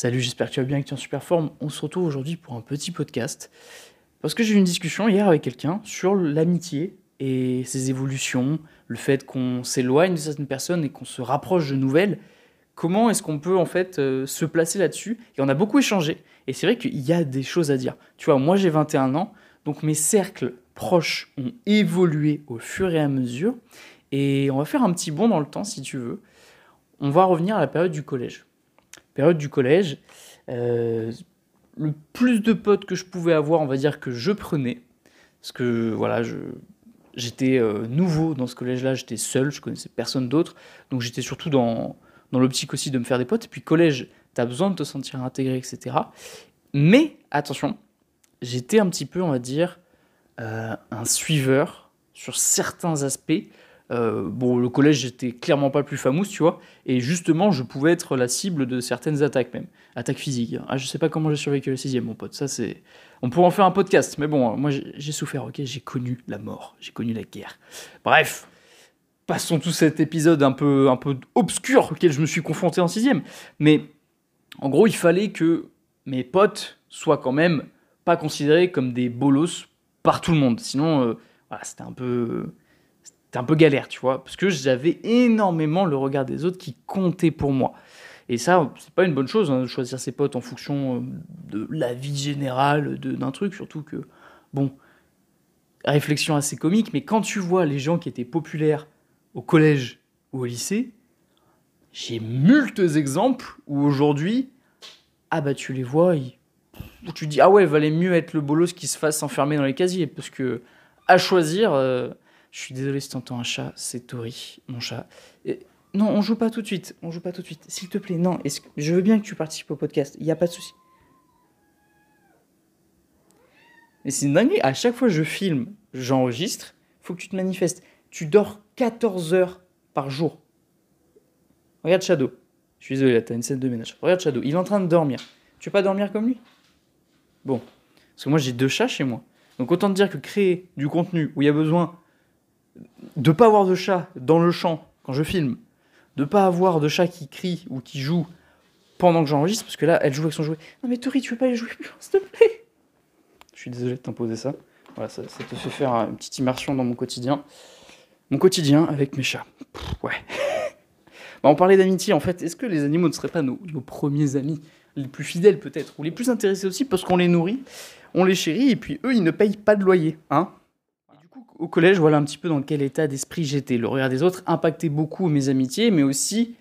Salut, j'espère que tu vas bien, que tu es en super forme. On se retrouve aujourd'hui pour un petit podcast. Parce que j'ai eu une discussion hier avec quelqu'un sur l'amitié et ses évolutions, le fait qu'on s'éloigne de certaines personnes et qu'on se rapproche de nouvelles. Comment est-ce qu'on peut en fait euh, se placer là-dessus? Et on a beaucoup échangé. Et c'est vrai qu'il y a des choses à dire. Tu vois, moi j'ai 21 ans, donc mes cercles proches ont évolué au fur et à mesure. Et on va faire un petit bond dans le temps si tu veux. On va revenir à la période du collège période du collège, euh, le plus de potes que je pouvais avoir, on va dire que je prenais, parce que voilà, j'étais euh, nouveau dans ce collège-là, j'étais seul, je connaissais personne d'autre, donc j'étais surtout dans, dans l'optique aussi de me faire des potes. Et puis collège, tu as besoin de te sentir intégré, etc. Mais attention, j'étais un petit peu, on va dire, euh, un suiveur sur certains aspects. Euh, bon, le collège, j'étais clairement pas plus fameux, tu vois, et justement, je pouvais être la cible de certaines attaques, même. Attaques physiques. Ah, je sais pas comment j'ai survécu le sixième, mon pote, ça c'est. On pourrait en faire un podcast, mais bon, moi j'ai souffert, ok, j'ai connu la mort, j'ai connu la guerre. Bref, passons tout cet épisode un peu, un peu obscur auquel je me suis confronté en sixième. Mais en gros, il fallait que mes potes soient quand même pas considérés comme des bolos par tout le monde. Sinon, euh, voilà, c'était un peu c'était un peu galère, tu vois, parce que j'avais énormément le regard des autres qui comptait pour moi. Et ça, c'est pas une bonne chose hein, de choisir ses potes en fonction euh, de la vie générale d'un truc, surtout que, bon, réflexion assez comique, mais quand tu vois les gens qui étaient populaires au collège ou au lycée, j'ai multes exemples où aujourd'hui, ah bah tu les vois, où tu dis ah ouais, valait mieux être le bolos qui se fasse enfermer dans les casiers, parce que à choisir, euh, je suis désolé si t'entends un chat, c'est Tori, mon chat. non, on joue pas tout de suite, on joue pas tout de suite. S'il te plaît, non, je veux bien que tu participes au podcast, il n'y a pas de souci. Mais c'est une dinguerie, à chaque fois que je filme, j'enregistre, faut que tu te manifestes. Tu dors 14 heures par jour. Regarde Shadow. Je suis désolé, t'as une scène de ménage. Regarde Shadow, il est en train de dormir. Tu veux pas dormir comme lui? Bon. Parce que moi, j'ai deux chats chez moi. Donc autant te dire que créer du contenu où il y a besoin de pas avoir de chat dans le champ quand je filme, de pas avoir de chat qui crie ou qui joue pendant que j'enregistre, parce que là, elle joue avec son jouet. Non mais Tori, tu veux pas les jouer plus, s'il te plaît? Je suis désolé de t'imposer ça. Voilà, ça, te fait faire une petite immersion dans mon quotidien. Mon quotidien avec mes chats. ouais. bah, on parlait d'amitié, en fait. Est-ce que les animaux ne seraient pas nos, nos premiers amis? Les plus fidèles peut-être, ou les plus intéressés aussi, parce qu'on les nourrit, on les chérit, et puis eux, ils ne payent pas de loyer. Hein? Au collège, voilà un petit peu dans quel état d'esprit j'étais. Le regard des autres impactait beaucoup mes amitiés, mais aussi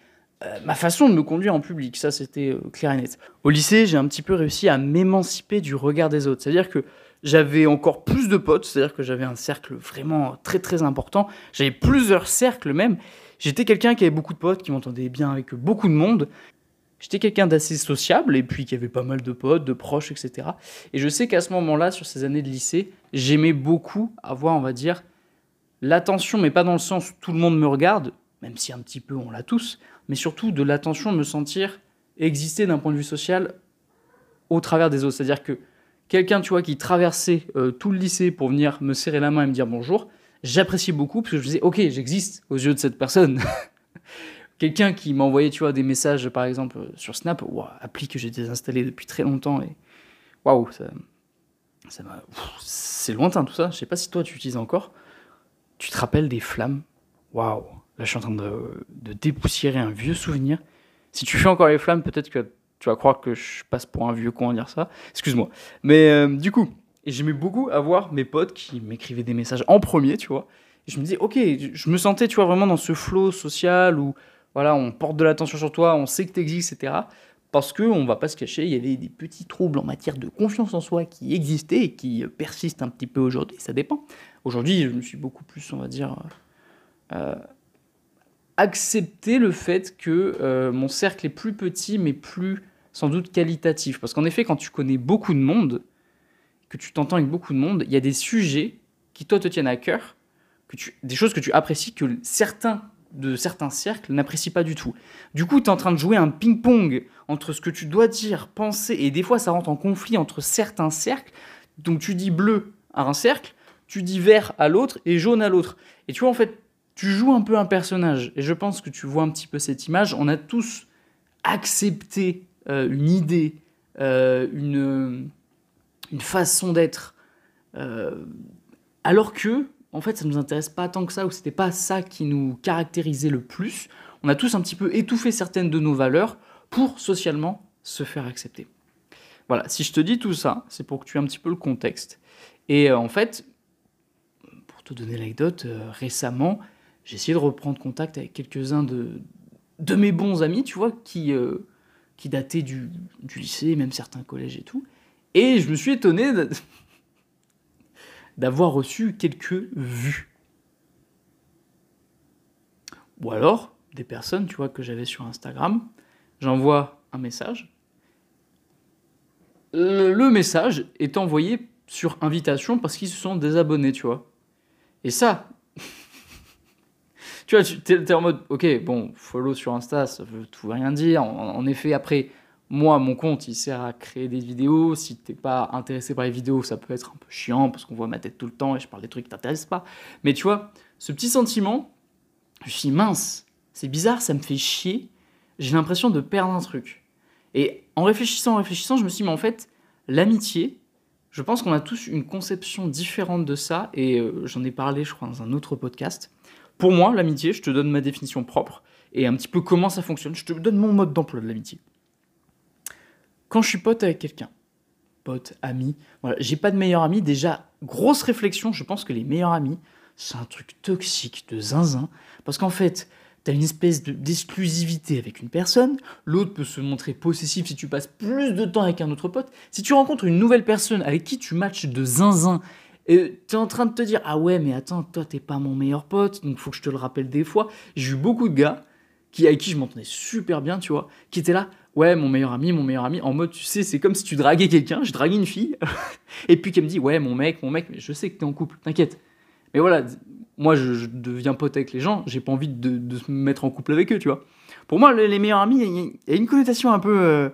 euh, ma façon de me conduire en public. Ça, c'était euh, clair et net. Au lycée, j'ai un petit peu réussi à m'émanciper du regard des autres. C'est-à-dire que j'avais encore plus de potes, c'est-à-dire que j'avais un cercle vraiment très très important. J'avais plusieurs cercles même. J'étais quelqu'un qui avait beaucoup de potes, qui m'entendait bien avec beaucoup de monde. J'étais quelqu'un d'assez sociable et puis qui avait pas mal de potes, de proches, etc. Et je sais qu'à ce moment-là, sur ces années de lycée, j'aimais beaucoup avoir, on va dire, l'attention, mais pas dans le sens où tout le monde me regarde, même si un petit peu on l'a tous, mais surtout de l'attention, me sentir exister d'un point de vue social au travers des autres. C'est-à-dire que quelqu'un, tu vois, qui traversait euh, tout le lycée pour venir me serrer la main et me dire bonjour, j'appréciais beaucoup parce que je disais, ok, j'existe aux yeux de cette personne. quelqu'un qui m'envoyait, tu vois, des messages, par exemple, sur Snap, wow, appli que j'ai désinstallé depuis très longtemps, et waouh, ça, ça c'est lointain tout ça. Je sais pas si toi tu utilises encore. Tu te rappelles des flammes? Waouh, là je suis en train de, de, dépoussiérer un vieux souvenir. Si tu fais encore les flammes, peut-être que tu vas croire que je passe pour un vieux con à dire ça. Excuse-moi. Mais euh, du coup, j'aimais beaucoup avoir mes potes qui m'écrivaient des messages en premier, tu vois. Je me disais, ok, je me sentais, tu vois, vraiment dans ce flow social où voilà, on porte de l'attention sur toi, on sait que tu existes, etc. Parce qu'on ne va pas se cacher, il y avait des petits troubles en matière de confiance en soi qui existaient et qui persistent un petit peu aujourd'hui, ça dépend. Aujourd'hui, je me suis beaucoup plus, on va dire, euh, accepté le fait que euh, mon cercle est plus petit, mais plus sans doute qualitatif. Parce qu'en effet, quand tu connais beaucoup de monde, que tu t'entends avec beaucoup de monde, il y a des sujets qui, toi, te tiennent à cœur, que tu, des choses que tu apprécies, que certains de certains cercles n'apprécient pas du tout. Du coup, tu es en train de jouer un ping-pong entre ce que tu dois dire, penser, et des fois ça rentre en conflit entre certains cercles. Donc tu dis bleu à un cercle, tu dis vert à l'autre et jaune à l'autre. Et tu vois, en fait, tu joues un peu un personnage. Et je pense que tu vois un petit peu cette image. On a tous accepté euh, une idée, euh, une, façon d'être, euh, alors que, en fait, ça nous intéresse pas tant que ça, ou c'était pas ça qui nous caractérisait le plus. On a tous un petit peu étouffé certaines de nos valeurs pour socialement se faire accepter. Voilà, si je te dis tout ça, c'est pour que tu aies un petit peu le contexte. Et en fait, pour te donner l'anecdote, récemment, j'ai essayé de reprendre contact avec quelques-uns de, de mes bons amis, tu vois, qui, euh, qui dataient du, du, lycée, même certains collèges et tout. Et je me suis étonné d'avoir reçu quelques vues. Ou alors, des personnes, tu vois, que j'avais sur Instagram, j'envoie un message. Le, message est envoyé sur invitation parce qu'ils se sont désabonnés, tu vois. Et ça, tu vois, tu es, en mode, ok, bon, follow sur Insta, ça veut tout rien dire. En, effet, après, moi, mon compte, il sert à créer des vidéos. Si t'es pas intéressé par les vidéos, ça peut être un peu chiant parce qu'on voit ma tête tout le temps et je parle des trucs qui t'intéressent pas. Mais tu vois, ce petit sentiment, je suis mince, c'est bizarre, ça me fait chier. J'ai l'impression de perdre un truc. Et en réfléchissant, en réfléchissant, je me suis dit, mais en fait, l'amitié, je pense qu'on a tous une conception différente de ça, et euh, j'en ai parlé, je crois, dans un autre podcast. Pour moi, l'amitié, je te donne ma définition propre et un petit peu comment ça fonctionne. Je te donne mon mode d'emploi de l'amitié. Quand je suis pote avec quelqu'un, pote, ami, voilà, j'ai pas de meilleur ami. Déjà, grosse réflexion, je pense que les meilleurs amis, c'est un truc toxique de zinzin. Parce qu'en fait, t'as une espèce d'exclusivité avec une personne, l'autre peut se montrer possessif si tu passes plus de temps avec un autre pote. Si tu rencontres une nouvelle personne avec qui tu matches de zinzin et tu es en train de te dire, ah ouais, mais attends, toi, t'es pas mon meilleur pote, donc faut que je te le rappelle des fois. J'ai eu beaucoup de gars qui, avec qui je m'entendais super bien, tu vois, qui étaient là, ouais, mon meilleur ami, mon meilleur ami, en mode, tu sais, c'est comme si tu draguais quelqu'un, je draguais une fille, et puis qui me dit, ouais, mon mec, mon mec, mais je sais que t'es en couple, t'inquiète. Mais voilà, moi, je, deviens pote avec les gens, j'ai pas envie de, de, me mettre en couple avec eux, tu vois. Pour moi, les, meilleurs amis, il y, a une connotation un peu. Euh,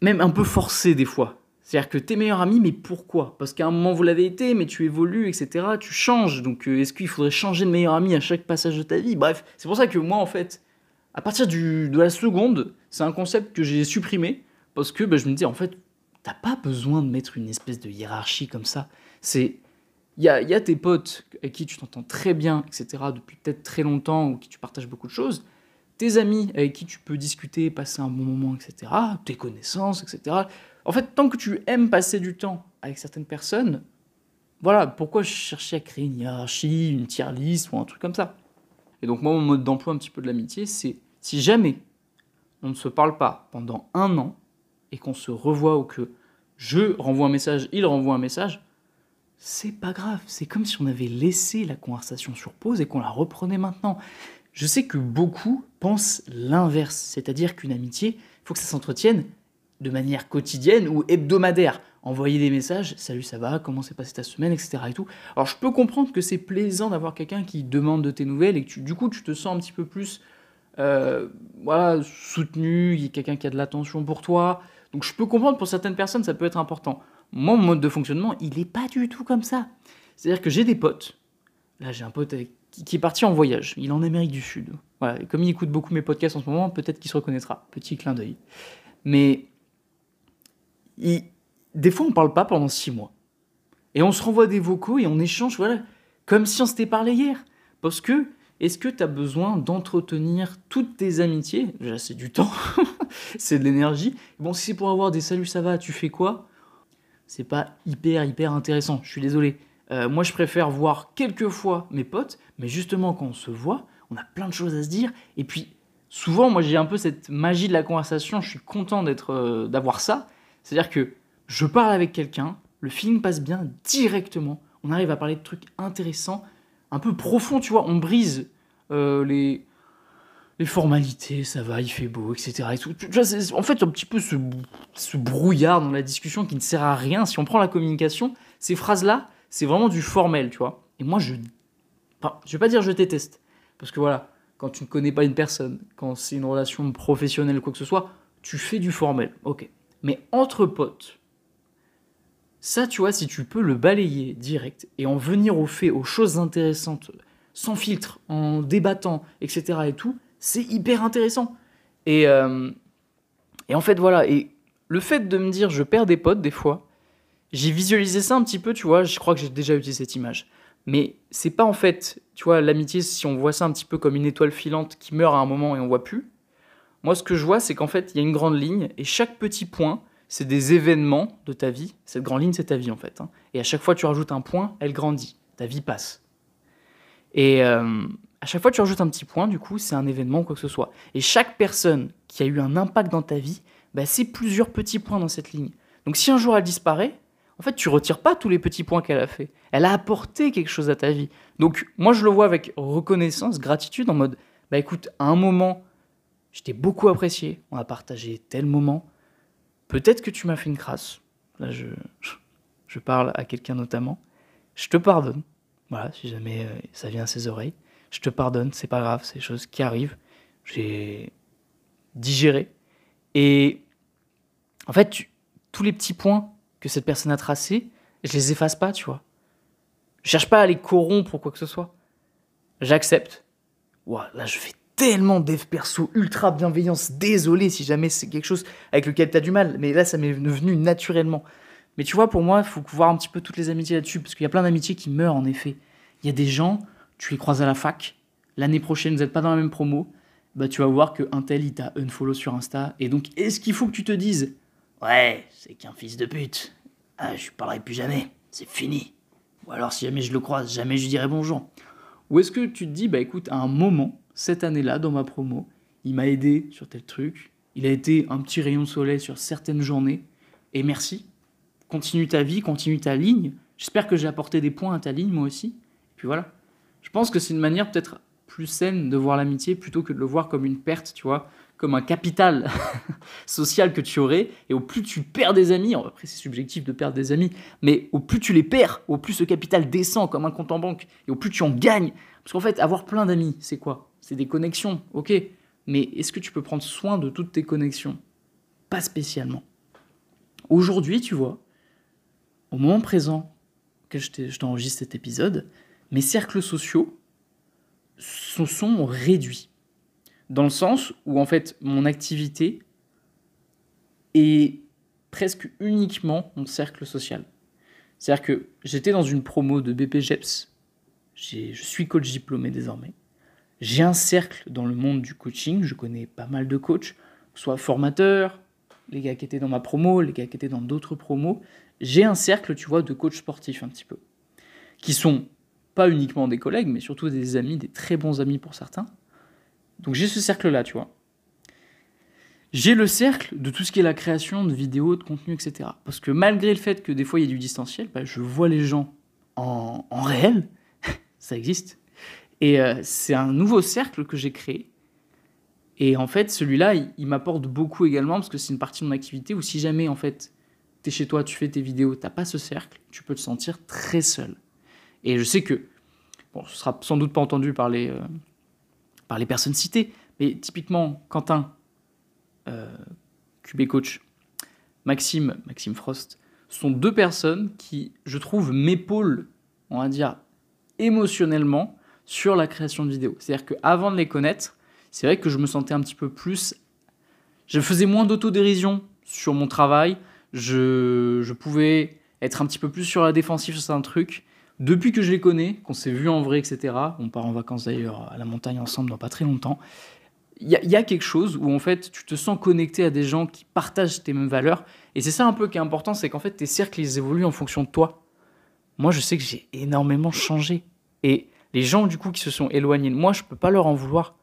même un peu forcée des fois. C'est-à-dire que t'es meilleur ami, mais pourquoi? Parce qu'à un moment vous l'avez été, mais tu évolues, etc. Tu changes. Donc euh, est-ce qu'il faudrait changer de meilleur ami à chaque passage de ta vie? Bref, c'est pour ça que moi, en fait, à partir du, de la seconde, c'est un concept que j'ai supprimé. Parce que bah, je me dis, en fait, t'as pas besoin de mettre une espèce de hiérarchie comme ça. C'est. Il y a, y a, tes potes avec qui tu t'entends très bien, etc., depuis peut-être très longtemps, ou qui tu partages beaucoup de choses. Tes amis avec qui tu peux discuter, passer un bon moment, etc. Tes connaissances, etc en fait, tant que tu aimes passer du temps avec certaines personnes, voilà, pourquoi chercher à créer une hiérarchie, une tier list ou un truc comme ça? Et donc moi, mon mode d'emploi un petit peu de l'amitié, c'est si jamais on ne se parle pas pendant un an et qu'on se revoit ou que je renvoie un message, il renvoie un message, c'est pas grave. C'est comme si on avait laissé la conversation sur pause et qu'on la reprenait maintenant. Je sais que beaucoup pensent l'inverse, c'est-à-dire qu'une amitié, il faut que ça s'entretienne de manière quotidienne ou hebdomadaire. Envoyer des messages, salut ça va, comment s'est passée ta semaine, etc. Et tout. Alors je peux comprendre que c'est plaisant d'avoir quelqu'un qui demande de tes nouvelles et que du coup tu te sens un petit peu plus euh, voilà, soutenu, il y a quelqu'un qui a de l'attention pour toi. Donc je peux comprendre pour certaines personnes ça peut être important. Moi mon mode de fonctionnement il n'est pas du tout comme ça. C'est-à-dire que j'ai des potes. Là j'ai un pote qui, est parti en voyage, il est en Amérique du Sud. Comme il écoute beaucoup mes podcasts en ce moment, peut-être qu'il se reconnaîtra. Petit clin d'œil. Mais des fois, on parle pas pendant six mois. Et on se renvoie des vocaux et on échange, voilà, comme si on s'était parlé hier. Parce que, est-ce que tu as besoin d'entretenir toutes tes amitiés? Déjà, c'est du temps, c'est de l'énergie. Bon, si c'est pour avoir des saluts, ça va, tu fais quoi? C'est pas hyper, hyper intéressant, je suis désolé. Euh, moi, je préfère voir quelques fois mes potes, mais justement, quand on se voit, on a plein de choses à se dire. Et puis, souvent, moi, j'ai un peu cette magie de la conversation, je suis content d'être, euh, d'avoir ça. C'est-à-dire que je parle avec quelqu'un, le feeling passe bien directement, on arrive à parler de trucs intéressants, un peu profonds, tu vois, on brise euh, les, formalités, ça va, il fait beau, etc. Et tout. en fait, un petit peu ce, ce, brouillard dans la discussion qui ne sert à rien. Si on prend la communication, ces phrases-là, c'est vraiment du formel, tu vois. Et moi, je. Enfin, je vais pas dire je déteste. Parce que voilà, quand tu ne connais pas une personne, quand c'est une relation professionnelle ou quoi que ce soit, tu fais du formel. Ok. Mais entre potes, ça, tu vois, si tu peux le balayer direct et en venir au fait, aux choses intéressantes, sans filtre, en débattant, etc. et tout, c'est hyper intéressant. Et, euh, Et en fait, voilà. Et le fait de me dire je perds des potes des fois, j'ai visualisé ça un petit peu, tu vois. Je crois que j'ai déjà utilisé cette image. Mais c'est pas en fait, tu vois, l'amitié, si on voit ça un petit peu comme une étoile filante qui meurt à un moment et on voit plus. Moi, ce que je vois, c'est qu'en fait, il y a une grande ligne et chaque petit point, c'est des événements de ta vie. Cette grande ligne, c'est ta vie en fait. Hein. Et à chaque fois, tu rajoutes un point, elle grandit. Ta vie passe. Et euh, à chaque fois, tu rajoutes un petit point, du coup, c'est un événement ou quoi que ce soit. Et chaque personne qui a eu un impact dans ta vie, bah, c'est plusieurs petits points dans cette ligne. Donc si un jour elle disparaît, en fait, tu retires pas tous les petits points qu'elle a fait. Elle a apporté quelque chose à ta vie. Donc moi, je le vois avec reconnaissance, gratitude, en mode, bah écoute, à un moment, je t'ai beaucoup apprécié, on a partagé tel moment. Peut-être que tu m'as fait une crasse. Là, je, je parle à quelqu'un notamment. Je te pardonne. Voilà, si jamais euh, ça vient à ses oreilles. Je te pardonne, c'est pas grave, c'est des choses qui arrivent. J'ai digéré. Et en fait, tous les petits points que cette personne a tracés, je les efface pas, tu vois. Je cherche pas à les corrompre ou quoi que ce soit. J'accepte. là, je fais tellement dev perso, ultra bienveillance. Désolé si jamais c'est quelque chose avec lequel tu as du mal, mais là, ça m'est venu naturellement. Mais tu vois, pour moi, il faut voir un petit peu toutes les amitiés là-dessus, parce qu'il y a plein d'amitiés qui meurent en effet. Il y a des gens, tu les croises à la fac, l'année prochaine, vous n'êtes pas dans la même promo, bah tu vas voir qu'un tel, il t'a unfollow sur Insta, et donc est-ce qu'il faut que tu te dises Ouais, c'est qu'un fils de pute, ah, je lui parlerai plus jamais, c'est fini. Ou alors si jamais je le croise, jamais je lui dirai bonjour. Ou est-ce que tu te dis, bah écoute, à un moment, cette année-là, dans ma promo, il m'a aidé sur tel truc, il a été un petit rayon de soleil sur certaines journées, et merci. Continue ta vie, continue ta ligne. J'espère que j'ai apporté des points à ta ligne, moi aussi. Et puis voilà. Je pense que c'est une manière peut-être plus saine de voir l'amitié plutôt que de le voir comme une perte, tu vois, comme un capital social que tu aurais. Et au plus tu perds des amis, après c'est subjectif de perdre des amis, mais au plus tu les perds, au plus ce capital descend comme un compte en banque, et au plus tu en gagnes. Parce qu'en fait, avoir plein d'amis, c'est quoi? C'est des connexions, ok. Mais est-ce que tu peux prendre soin de toutes tes connexions? Pas spécialement. Aujourd'hui, tu vois, au moment présent que je t'enregistre cet épisode, mes cercles sociaux se sont réduits. Dans le sens où en fait mon activité est presque uniquement mon cercle social. C'est-à-dire que j'étais dans une promo de BPGEPS, je suis coach diplômé désormais. J'ai un cercle dans le monde du coaching, je connais pas mal de coachs, soit formateurs, les gars qui étaient dans ma promo, les gars qui étaient dans d'autres promos. J'ai un cercle, tu vois, de coachs sportifs un petit peu, qui sont pas uniquement des collègues, mais surtout des amis, des très bons amis pour certains. Donc j'ai ce cercle-là, tu vois. J'ai le cercle de tout ce qui est la création de vidéos, de contenu, etc. Parce que malgré le fait que des fois il y a du distanciel, bah, je vois les gens en, réel, ça existe. Et euh, c'est un nouveau cercle que j'ai créé. Et en fait, celui-là, il, m'apporte beaucoup également parce que c'est une partie de mon activité où si jamais en fait tu es chez toi, tu fais tes vidéos, t'as pas ce cercle, tu peux te sentir très seul. Et je sais que, bon, ce sera sans doute pas entendu par les, euh, par les personnes citées, mais typiquement, Quentin, euh, QB Coach, Maxime, Maxime Frost, sont deux personnes qui, je trouve, m'épaulent, on va dire, émotionnellement sur la création de vidéos. C'est-à-dire qu'avant de les connaître, c'est vrai que je me sentais un petit peu plus... Je faisais moins d'autodérision sur mon travail, je, je, pouvais être un petit peu plus sur la défensive sur un truc, depuis que je les connais, qu'on s'est vu en vrai, etc., on part en vacances d'ailleurs à la montagne ensemble dans pas très longtemps, il y, a quelque chose où en fait tu te sens connecté à des gens qui partagent tes mêmes valeurs. Et c'est ça un peu qui est important, c'est qu'en fait tes cercles ils évoluent en fonction de toi. Moi je sais que j'ai énormément changé. Et les gens du coup qui se sont éloignés de moi, je peux pas leur en vouloir.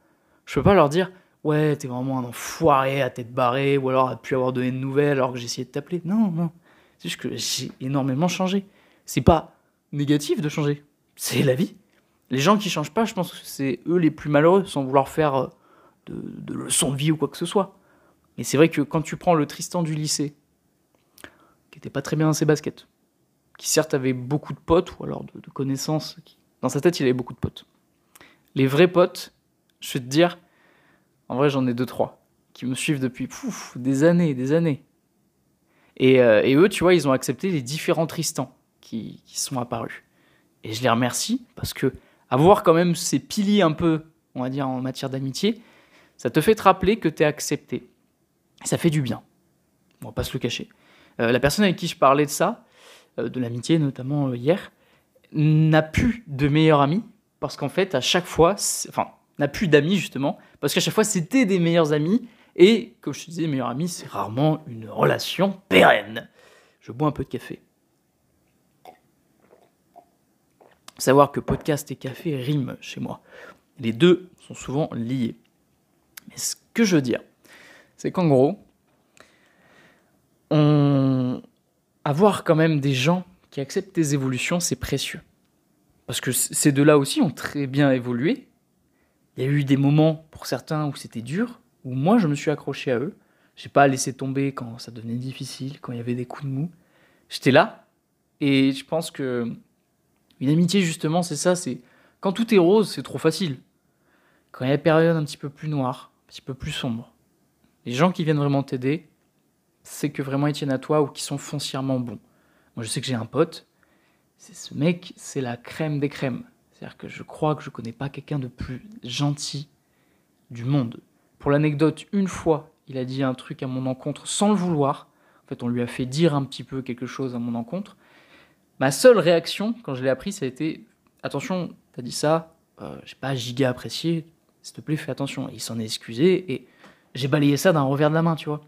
Je peux pas leur dire ouais t'es vraiment un enfoiré à tête barrée ou alors à pu avoir donné de nouvelles alors que essayé de t'appeler. Non, non. C'est juste que j'ai énormément changé. C'est pas négatif de changer. C'est la vie. Les gens qui changent pas, je pense que c'est eux les plus malheureux, sans vouloir faire euh, de, de leçons de vie ou quoi que ce soit. Mais c'est vrai que quand tu prends le Tristan du lycée, qui était pas très bien dans ses baskets, qui certes avait beaucoup de potes, ou alors de, connaissances, dans sa tête il avait beaucoup de potes. Les vrais potes, je vais te dire, en vrai j'en ai deux, trois, qui me suivent depuis des années des années. Et, euh, et, eux, tu vois, ils ont accepté les différents Tristans qui, sont apparus. Et je les remercie parce que avoir quand même ces piliers un peu, on va dire, en matière d'amitié, ça te fait te rappeler que tu es accepté. Ça fait du bien. On va pas se le cacher. Euh, la personne avec qui je parlais de ça, euh, de l'amitié notamment hier, n'a plus de meilleurs amis parce qu'en fait, à chaque fois, enfin, n'a plus d'amis justement, parce qu'à chaque fois, c'était des meilleurs amis. Et comme je te disais, meilleurs amis, c'est rarement une relation pérenne. Je bois un peu de café. Savoir que podcast et café riment chez moi. Les deux sont souvent liés. Mais ce que je veux dire, c'est qu'en gros, on... avoir quand même des gens qui acceptent tes évolutions, c'est précieux. Parce que ces deux-là aussi ont très bien évolué. Il y a eu des moments pour certains où c'était dur, où moi je me suis accroché à eux. J'ai pas laissé tomber quand ça devenait difficile, quand il y avait des coups de mou. J'étais là. Et je pense que une amitié, justement, c'est ça, c'est quand tout est rose, c'est trop facile. Quand il y a des périodes un petit peu plus noires, un petit peu plus sombres, les gens qui viennent vraiment t'aider, c'est que vraiment ils tiennent à toi ou qui sont foncièrement bons. Moi, je sais que j'ai un pote, c'est ce mec, c'est la crème des crèmes. C'est-à-dire que je crois que je connais pas quelqu'un de plus gentil du monde. Pour l'anecdote, une fois, il a dit un truc à mon encontre sans le vouloir. En fait, on lui a fait dire un petit peu quelque chose à mon encontre. Ma seule réaction, quand je l'ai appris, ça a été Attention, t'as dit ça, euh, j'ai pas giga apprécié, s'il te plaît, fais attention. il s'en est excusé et j'ai balayé ça d'un revers de la main, tu vois.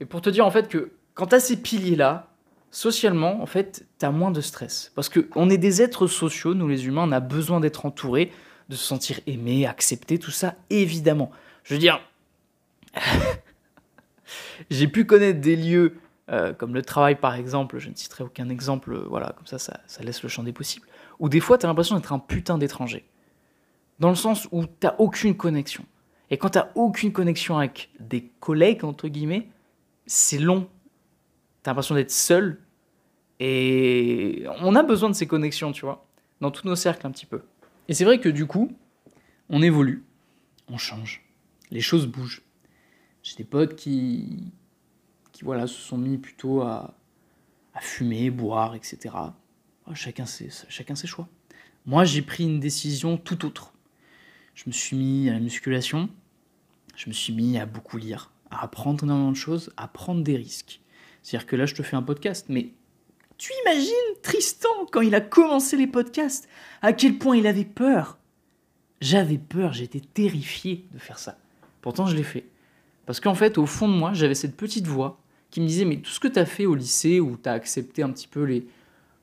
Et pour te dire en fait que quand t'as ces piliers-là, socialement, en fait, t'as moins de stress. Parce qu'on est des êtres sociaux, nous les humains, on a besoin d'être entourés, de se sentir aimé, accepté, tout ça, évidemment. Je veux dire, j'ai pu connaître des lieux euh, comme le travail par exemple, je ne citerai aucun exemple, euh, voilà, comme ça, ça, laisse le champ des possibles, où des fois tu as l'impression d'être un putain d'étranger. Dans le sens où tu aucune connexion. Et quand tu aucune connexion avec des collègues, entre guillemets, c'est long. Tu as l'impression d'être seul. Et on a besoin de ces connexions, tu vois, dans tous nos cercles un petit peu. Et c'est vrai que du coup, on évolue, on change, les choses bougent. J'ai des potes qui, qui voilà, se sont mis plutôt à, fumer, boire, etc. Chacun ses, chacun ses choix. Moi, j'ai pris une décision tout autre. Je me suis mis à la musculation, je me suis mis à beaucoup lire, à apprendre énormément de choses, à prendre des risques. C'est-à-dire que là, je te fais un podcast, mais tu imagines Tristan, quand il a commencé les podcasts, à quel point il avait peur? J'avais peur, j'étais terrifié de faire ça. Pourtant, je l'ai fait. Parce qu'en fait, au fond de moi, j'avais cette petite voix qui me disait mais tout ce que tu as fait au lycée où tu as accepté un petit peu les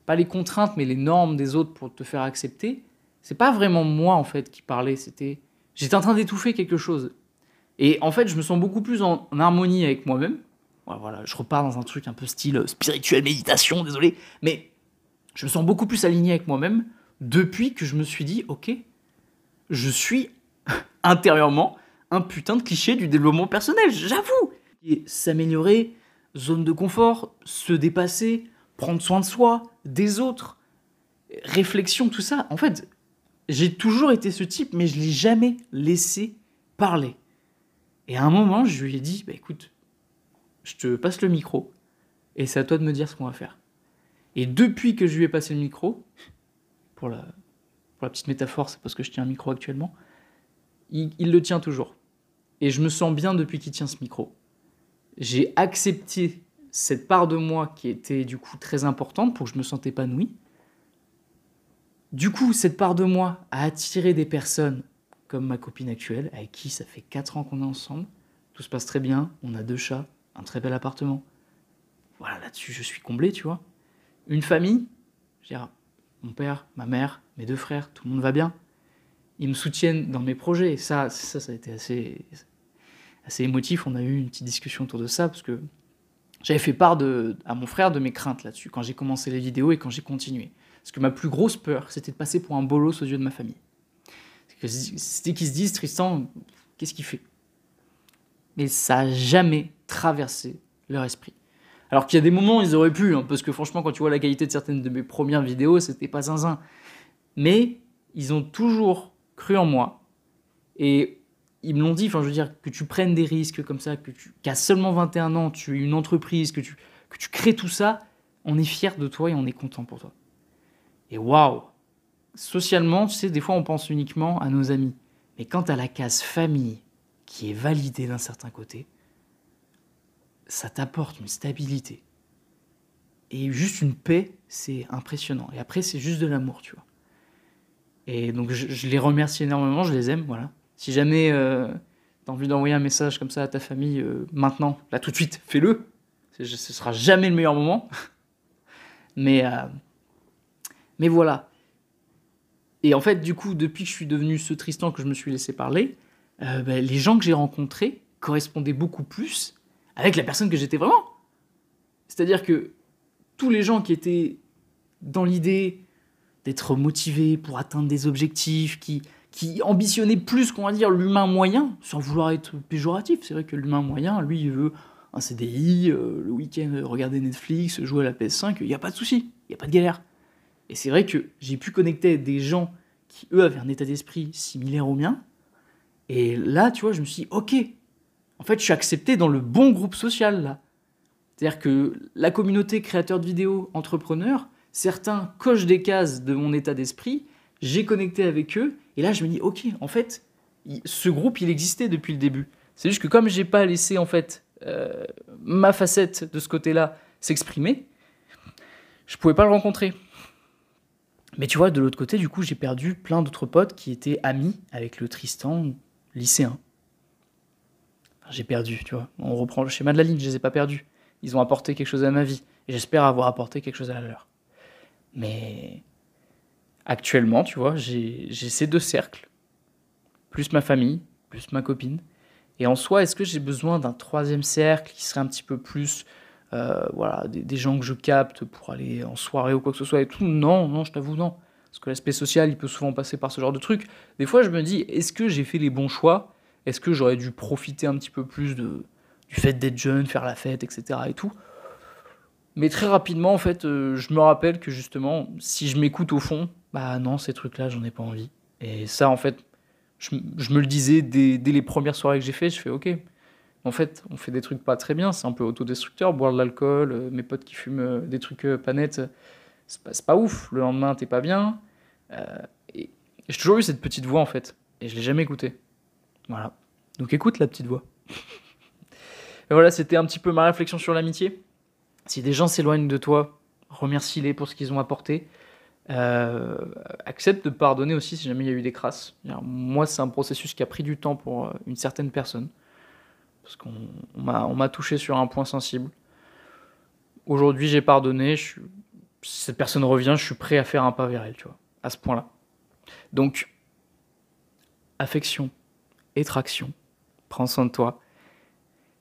pas les contraintes mais les normes des autres pour te faire accepter, c'est pas vraiment moi en fait qui parlais, c'était j'étais en train d'étouffer quelque chose. Et en fait, je me sens beaucoup plus en, harmonie avec moi-même. Voilà, je repars dans un truc un peu style euh, spirituel méditation, désolé, mais je me sens beaucoup plus aligné avec moi-même depuis que je me suis dit OK, je suis intérieurement un putain de cliché du développement personnel, j'avoue. Et s'améliorer, zone de confort, se dépasser, prendre soin de soi, des autres, réflexion, tout ça. En fait, j'ai toujours été ce type, mais je l'ai jamais laissé parler. Et à un moment, je lui ai dit, bah, écoute, je te passe le micro, et c'est à toi de me dire ce qu'on va faire. Et depuis que je lui ai passé le micro, pour la, petite métaphore, c'est parce que je tiens un micro actuellement, il le tient toujours. Et je me sens bien depuis qu'il tient ce micro j'ai accepté cette part de moi qui était du coup très importante pour que je me sente épanoui. Du coup, cette part de moi a attiré des personnes comme ma copine actuelle, avec qui ça fait 4 ans qu'on est ensemble. Tout se passe très bien, on a deux chats, un très bel appartement. Voilà, là-dessus, je suis comblé, tu vois. Une famille, je mon père, ma mère, mes deux frères, tout le monde va bien. Ils me soutiennent dans mes projets. ça, ça, ça a été assez, assez émotif. On a eu une petite discussion autour de ça parce que j'avais fait part de, à mon frère de mes craintes là-dessus quand j'ai commencé les vidéos et quand j'ai continué. Parce que ma plus grosse peur, c'était de passer pour un bolos aux yeux de ma famille. C'était qu'ils se disent, Tristan, qu'est-ce qu'il fait? Mais ça n'a jamais traversé leur esprit. Alors qu'il y a des moments, ils auraient pu, hein, parce que franchement, quand tu vois la qualité de certaines de mes premières vidéos, c'était pas zinzin. Mais ils ont toujours cru en moi. Et ils me l'ont dit, enfin je veux dire, que tu prennes des risques comme ça, que tu qu'à seulement 21 ans, tu es une entreprise, que tu, que tu crées tout ça, on est fier de toi et on est content pour toi. Et waouh Socialement, tu sais, des fois on pense uniquement à nos amis. Mais quand à la case famille qui est validée d'un certain côté, ça t'apporte une stabilité. Et juste une paix, c'est impressionnant. Et après, c'est juste de l'amour, tu vois. Et donc, je, les remercie énormément, je les aime, voilà. Si jamais euh, t'as envie d'envoyer un message comme ça à ta famille, euh, maintenant, là, tout de suite, fais-le. Ce sera jamais le meilleur moment. mais, euh, mais voilà. Et en fait, du coup, depuis que je suis devenu ce Tristan que je me suis laissé parler, euh, ben, les gens que j'ai rencontrés correspondaient beaucoup plus avec la personne que j'étais vraiment. C'est-à-dire que tous les gens qui étaient dans l'idée d'être motivés pour atteindre des objectifs, qui, ambitionnaient plus qu'on va dire l'humain moyen, sans vouloir être péjoratif, c'est vrai que l'humain moyen, lui, il veut un CDI, euh, le week-end regarder Netflix, jouer à la PS5, il n'y a pas de souci, il n'y a pas de galère. Et c'est vrai que j'ai pu connecter des gens qui, eux, avaient un état d'esprit similaire au mien. Et là, tu vois, je me suis dit, ok, en fait, je suis accepté dans le bon groupe social, là. C'est-à-dire que la communauté créateur de vidéos, entrepreneurs, certains cochent des cases de mon état d'esprit, j'ai connecté avec eux, et là, je me dis, ok, en fait, ce groupe, il existait depuis le début. C'est juste que comme j'ai pas laissé, en fait, euh, ma facette de ce côté-là s'exprimer, je pouvais pas le rencontrer. Mais tu vois, de l'autre côté, du coup, j'ai perdu plein d'autres potes qui étaient amis avec le Tristan lycéen. J'ai perdu, tu vois. On reprend le schéma de la ligne, je les ai pas perdus. Ils ont apporté quelque chose à ma vie. J'espère avoir apporté quelque chose à la leur. Mais actuellement, tu vois, j'ai ces deux cercles. Plus ma famille, plus ma copine. Et en soi, est-ce que j'ai besoin d'un troisième cercle qui serait un petit peu plus euh, voilà, des, gens que je capte pour aller en soirée ou quoi que ce soit et tout? Non, non, je t'avoue, non. Parce que l'aspect social, il peut souvent passer par ce genre de truc. Des fois, je me dis, est-ce que j'ai fait les bons choix Est-ce que j'aurais dû profiter un petit peu plus du fait d'être jeune, faire la fête, etc. et tout Mais très rapidement, en fait, euh, je me rappelle que justement, si je m'écoute au fond, bah non, ces trucs-là, j'en ai pas envie. Et ça, en fait, je, me le disais dès, les premières soirées que j'ai fait, je fais, ok, en fait, on fait des trucs pas très bien, c'est un peu autodestructeur, boire de l'alcool, euh, mes potes qui fument euh, des trucs pas nets, c'est pas, ouf. Le lendemain, t'es pas bien. et j'ai toujours eu cette petite voix en fait, et je l'ai jamais écoutée. Voilà. Donc écoute la petite voix. et voilà, c'était un petit peu ma réflexion sur l'amitié. Si des gens s'éloignent de toi, remercie-les pour ce qu'ils ont apporté. accepte de pardonner aussi si jamais il y a eu des crasses. Moi, c'est un processus qui a pris du temps pour une certaine personne parce qu'on m'a touché sur un point sensible. Aujourd'hui, j'ai pardonné, si cette personne revient, je suis prêt à faire un pas vers elle, tu vois, à ce point-là. Donc, affection et traction, prends soin de toi.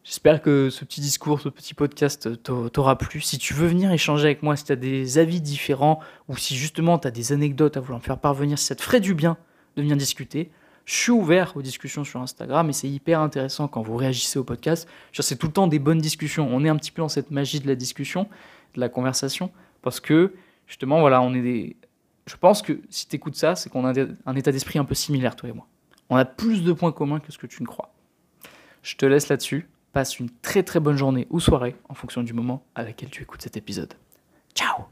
J'espère que ce petit discours, ce petit podcast t'aura plu. Si tu veux venir échanger avec moi, si tu as des avis différents, ou si justement tu as des anecdotes à vouloir me faire parvenir, si ça te ferait du bien de venir discuter, je suis ouvert aux discussions sur Instagram et c'est hyper intéressant quand vous réagissez au podcast. C'est tout le temps des bonnes discussions. On est un petit peu dans cette magie de la discussion, de la conversation, parce que justement, voilà, on est des. Je pense que si tu écoutes ça, c'est qu'on a un état d'esprit un peu similaire, toi et moi. On a plus de points communs que ce que tu ne crois. Je te laisse là-dessus. Passe une très très bonne journée ou soirée en fonction du moment à laquelle tu écoutes cet épisode. Ciao